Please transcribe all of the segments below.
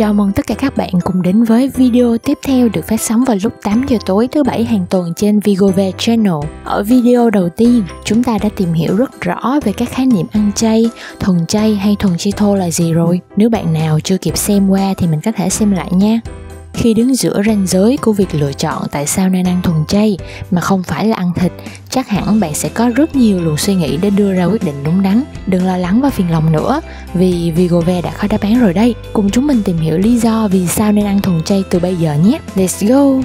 Chào mừng tất cả các bạn cùng đến với video tiếp theo được phát sóng vào lúc 8 giờ tối thứ bảy hàng tuần trên Vigove Channel. Ở video đầu tiên, chúng ta đã tìm hiểu rất rõ về các khái niệm ăn chay, thuần chay hay thuần keto là gì rồi. Nếu bạn nào chưa kịp xem qua thì mình có thể xem lại nha. Khi đứng giữa ranh giới của việc lựa chọn tại sao nên ăn thuần chay mà không phải là ăn thịt, chắc hẳn bạn sẽ có rất nhiều luồng suy nghĩ để đưa ra quyết định đúng đắn. Đừng lo lắng và phiền lòng nữa, vì Vigove đã có đáp án rồi đây. Cùng chúng mình tìm hiểu lý do vì sao nên ăn thuần chay từ bây giờ nhé. Let's go!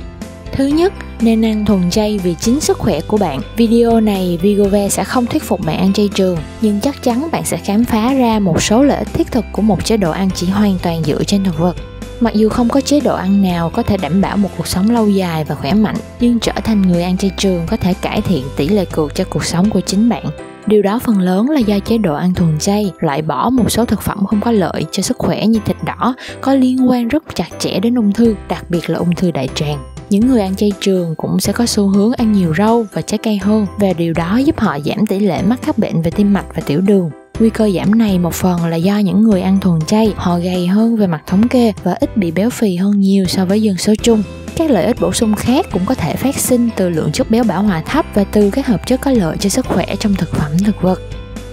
Thứ nhất, nên ăn thuần chay vì chính sức khỏe của bạn. Video này Vigove sẽ không thuyết phục bạn ăn chay trường, nhưng chắc chắn bạn sẽ khám phá ra một số lợi ích thiết thực của một chế độ ăn chỉ hoàn toàn dựa trên thực vật. Mặc dù không có chế độ ăn nào có thể đảm bảo một cuộc sống lâu dài và khỏe mạnh, nhưng trở thành người ăn chay trường có thể cải thiện tỷ lệ cược cho cuộc sống của chính bạn. Điều đó phần lớn là do chế độ ăn thuần chay loại bỏ một số thực phẩm không có lợi cho sức khỏe như thịt đỏ có liên quan rất chặt chẽ đến ung thư, đặc biệt là ung thư đại tràng. Những người ăn chay trường cũng sẽ có xu hướng ăn nhiều rau và trái cây hơn và điều đó giúp họ giảm tỷ lệ mắc các bệnh về tim mạch và tiểu đường. Nguy cơ giảm này một phần là do những người ăn thuần chay họ gầy hơn về mặt thống kê và ít bị béo phì hơn nhiều so với dân số chung. Các lợi ích bổ sung khác cũng có thể phát sinh từ lượng chất béo bão hòa thấp và từ các hợp chất có lợi cho sức khỏe trong thực phẩm thực vật.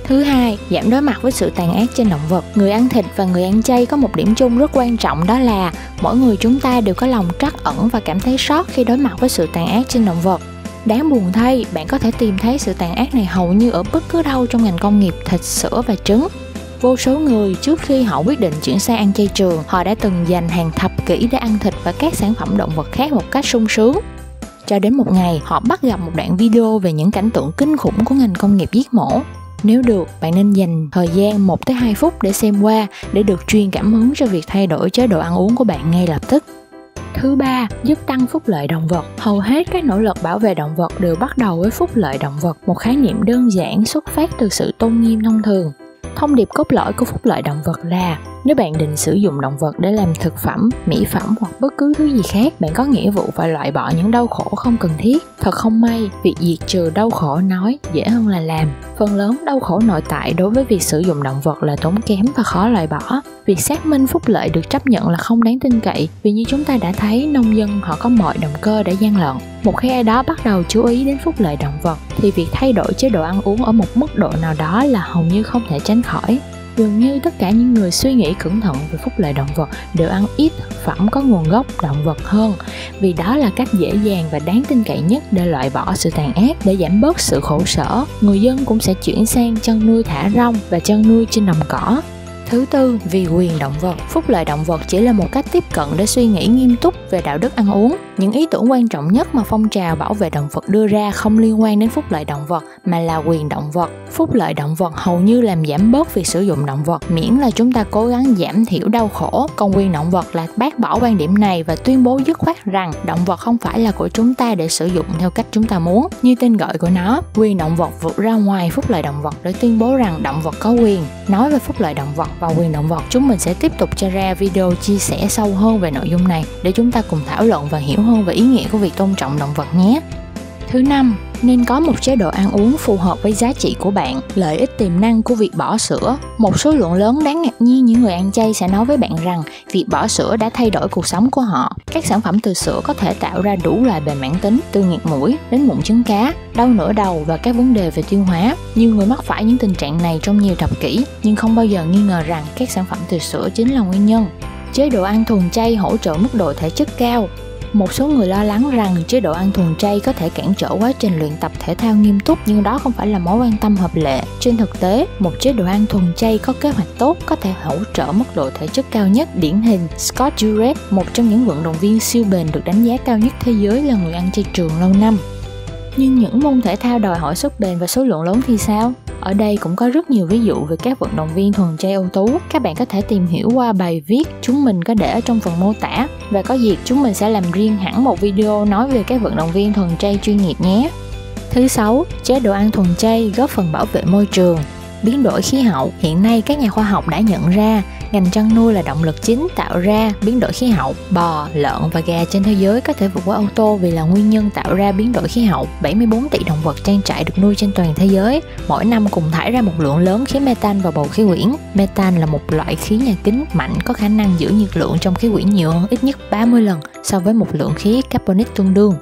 Thứ hai, giảm đối mặt với sự tàn ác trên động vật. Người ăn thịt và người ăn chay có một điểm chung rất quan trọng đó là mỗi người chúng ta đều có lòng trắc ẩn và cảm thấy sót khi đối mặt với sự tàn ác trên động vật. Đáng buồn thay, bạn có thể tìm thấy sự tàn ác này hầu như ở bất cứ đâu trong ngành công nghiệp thịt, sữa và trứng. Vô số người trước khi họ quyết định chuyển sang ăn chay trường, họ đã từng dành hàng thập kỷ để ăn thịt và các sản phẩm động vật khác một cách sung sướng. Cho đến một ngày, họ bắt gặp một đoạn video về những cảnh tượng kinh khủng của ngành công nghiệp giết mổ. Nếu được, bạn nên dành thời gian 1 tới 2 phút để xem qua để được truyền cảm hứng cho việc thay đổi chế độ ăn uống của bạn ngay lập tức. Thứ ba, giúp tăng phúc lợi động vật. Hầu hết các nỗ lực bảo vệ động vật đều bắt đầu với phúc lợi động vật, một khái niệm đơn giản xuất phát từ sự tôn nghiêm thông thường. Thông điệp cốt lõi của phúc lợi động vật là nếu bạn định sử dụng động vật để làm thực phẩm, mỹ phẩm hoặc bất cứ thứ gì khác, bạn có nghĩa vụ phải loại bỏ những đau khổ không cần thiết. Thật không may, việc diệt trừ đau khổ nói dễ hơn là làm. Phần lớn đau khổ nội tại đối với việc sử dụng động vật là tốn kém và khó loại bỏ. Việc xác minh phúc lợi được chấp nhận là không đáng tin cậy vì như chúng ta đã thấy nông dân họ có mọi động cơ để gian lận. Một khi ai đó bắt đầu chú ý đến phúc lợi động vật thì việc thay đổi chế độ ăn uống ở một mức độ nào đó là hầu như không thể tránh khỏi Dường như tất cả những người suy nghĩ cẩn thận về phúc lợi động vật đều ăn ít thực phẩm có nguồn gốc động vật hơn. Vì đó là cách dễ dàng và đáng tin cậy nhất để loại bỏ sự tàn ác, để giảm bớt sự khổ sở. Người dân cũng sẽ chuyển sang chăn nuôi thả rong và chăn nuôi trên đồng cỏ. Thứ tư, vì quyền động vật. Phúc lợi động vật chỉ là một cách tiếp cận để suy nghĩ nghiêm túc về đạo đức ăn uống. Những ý tưởng quan trọng nhất mà phong trào bảo vệ động vật đưa ra không liên quan đến phúc lợi động vật mà là quyền động vật. Phúc lợi động vật hầu như làm giảm bớt việc sử dụng động vật miễn là chúng ta cố gắng giảm thiểu đau khổ. Còn quyền động vật là bác bỏ quan điểm này và tuyên bố dứt khoát rằng động vật không phải là của chúng ta để sử dụng theo cách chúng ta muốn. Như tên gọi của nó, quyền động vật vượt ra ngoài phúc lợi động vật để tuyên bố rằng động vật có quyền. Nói về phúc lợi động vật và quyền động vật chúng mình sẽ tiếp tục cho ra video chia sẻ sâu hơn về nội dung này để chúng ta cùng thảo luận và hiểu hơn về ý nghĩa của việc tôn trọng động vật nhé. Thứ năm, nên có một chế độ ăn uống phù hợp với giá trị của bạn, lợi ích tiềm năng của việc bỏ sữa. Một số lượng lớn đáng ngạc nhiên những người ăn chay sẽ nói với bạn rằng việc bỏ sữa đã thay đổi cuộc sống của họ. Các sản phẩm từ sữa có thể tạo ra đủ loại bệnh mãn tính, từ nghiệt mũi đến mụn trứng cá, đau nửa đầu và các vấn đề về tiêu hóa. Nhiều người mắc phải những tình trạng này trong nhiều thập kỷ, nhưng không bao giờ nghi ngờ rằng các sản phẩm từ sữa chính là nguyên nhân. Chế độ ăn thuần chay hỗ trợ mức độ thể chất cao, một số người lo lắng rằng chế độ ăn thuần chay có thể cản trở quá trình luyện tập thể thao nghiêm túc nhưng đó không phải là mối quan tâm hợp lệ. Trên thực tế, một chế độ ăn thuần chay có kế hoạch tốt có thể hỗ trợ mức độ thể chất cao nhất. Điển hình, Scott Jurek, một trong những vận động viên siêu bền được đánh giá cao nhất thế giới là người ăn chay trường lâu năm. Nhưng những môn thể thao đòi hỏi sức bền và số lượng lớn thì sao? Ở đây cũng có rất nhiều ví dụ về các vận động viên thuần chay ưu tú. Các bạn có thể tìm hiểu qua bài viết chúng mình có để ở trong phần mô tả và có dịp chúng mình sẽ làm riêng hẳn một video nói về các vận động viên thuần chay chuyên nghiệp nhé. Thứ sáu, chế độ ăn thuần chay góp phần bảo vệ môi trường. Biến đổi khí hậu, hiện nay các nhà khoa học đã nhận ra Ngành chăn nuôi là động lực chính tạo ra biến đổi khí hậu. Bò, lợn và gà trên thế giới có thể vượt qua ô tô vì là nguyên nhân tạo ra biến đổi khí hậu. 74 tỷ động vật trang trại được nuôi trên toàn thế giới, mỗi năm cùng thải ra một lượng lớn khí metan vào bầu khí quyển. Metan là một loại khí nhà kính mạnh có khả năng giữ nhiệt lượng trong khí quyển nhiều hơn ít nhất 30 lần so với một lượng khí carbonic tương đương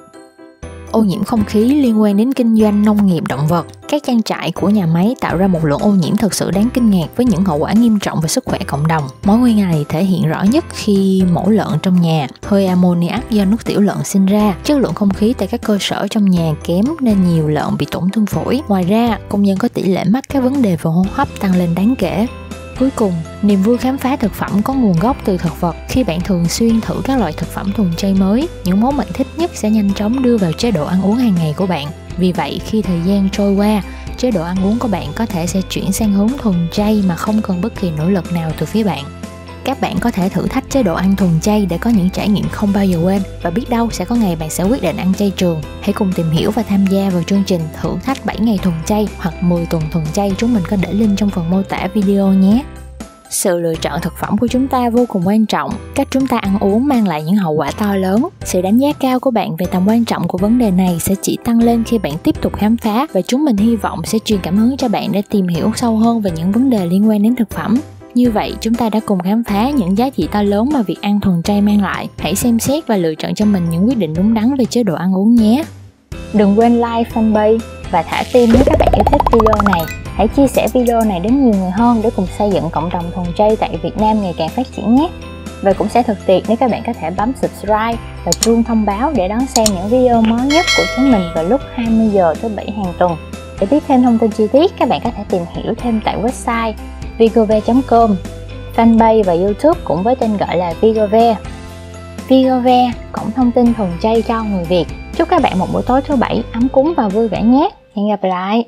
ô nhiễm không khí liên quan đến kinh doanh nông nghiệp động vật. Các trang trại của nhà máy tạo ra một lượng ô nhiễm thật sự đáng kinh ngạc với những hậu quả nghiêm trọng về sức khỏe cộng đồng. Mối nguy này thể hiện rõ nhất khi mổ lợn trong nhà, hơi ammoniac do nước tiểu lợn sinh ra. Chất lượng không khí tại các cơ sở trong nhà kém nên nhiều lợn bị tổn thương phổi. Ngoài ra, công nhân có tỷ lệ mắc các vấn đề về hô hấp tăng lên đáng kể. Cuối cùng, niềm vui khám phá thực phẩm có nguồn gốc từ thực vật khi bạn thường xuyên thử các loại thực phẩm thuần chay mới, những món bạn thích nhất sẽ nhanh chóng đưa vào chế độ ăn uống hàng ngày của bạn. Vì vậy, khi thời gian trôi qua, chế độ ăn uống của bạn có thể sẽ chuyển sang hướng thuần chay mà không cần bất kỳ nỗ lực nào từ phía bạn. Các bạn có thể thử thách chế độ ăn thuần chay để có những trải nghiệm không bao giờ quên. Và biết đâu sẽ có ngày bạn sẽ quyết định ăn chay trường. Hãy cùng tìm hiểu và tham gia vào chương trình thử thách 7 ngày thuần chay hoặc 10 tuần thuần chay. Chúng mình có để link trong phần mô tả video nhé. Sự lựa chọn thực phẩm của chúng ta vô cùng quan trọng. Cách chúng ta ăn uống mang lại những hậu quả to lớn. Sự đánh giá cao của bạn về tầm quan trọng của vấn đề này sẽ chỉ tăng lên khi bạn tiếp tục khám phá. Và chúng mình hy vọng sẽ truyền cảm hứng cho bạn để tìm hiểu sâu hơn về những vấn đề liên quan đến thực phẩm như vậy, chúng ta đã cùng khám phá những giá trị to lớn mà việc ăn thuần chay mang lại. Hãy xem xét và lựa chọn cho mình những quyết định đúng đắn về chế độ ăn uống nhé. Đừng quên like fanpage và thả tim nếu các bạn yêu thích video này. Hãy chia sẻ video này đến nhiều người hơn để cùng xây dựng cộng đồng thuần chay tại Việt Nam ngày càng phát triển nhé. Và cũng sẽ thực tiện nếu các bạn có thể bấm subscribe và chuông thông báo để đón xem những video mới nhất của chúng mình vào lúc 20 giờ thứ bảy hàng tuần. Để biết thêm thông tin chi tiết, các bạn có thể tìm hiểu thêm tại website vigove.com, fanpage và youtube cũng với tên gọi là Vigove. Vigove, cổng thông tin thuần chay cho người Việt. Chúc các bạn một buổi tối thứ bảy ấm cúng và vui vẻ nhé. Hẹn gặp lại!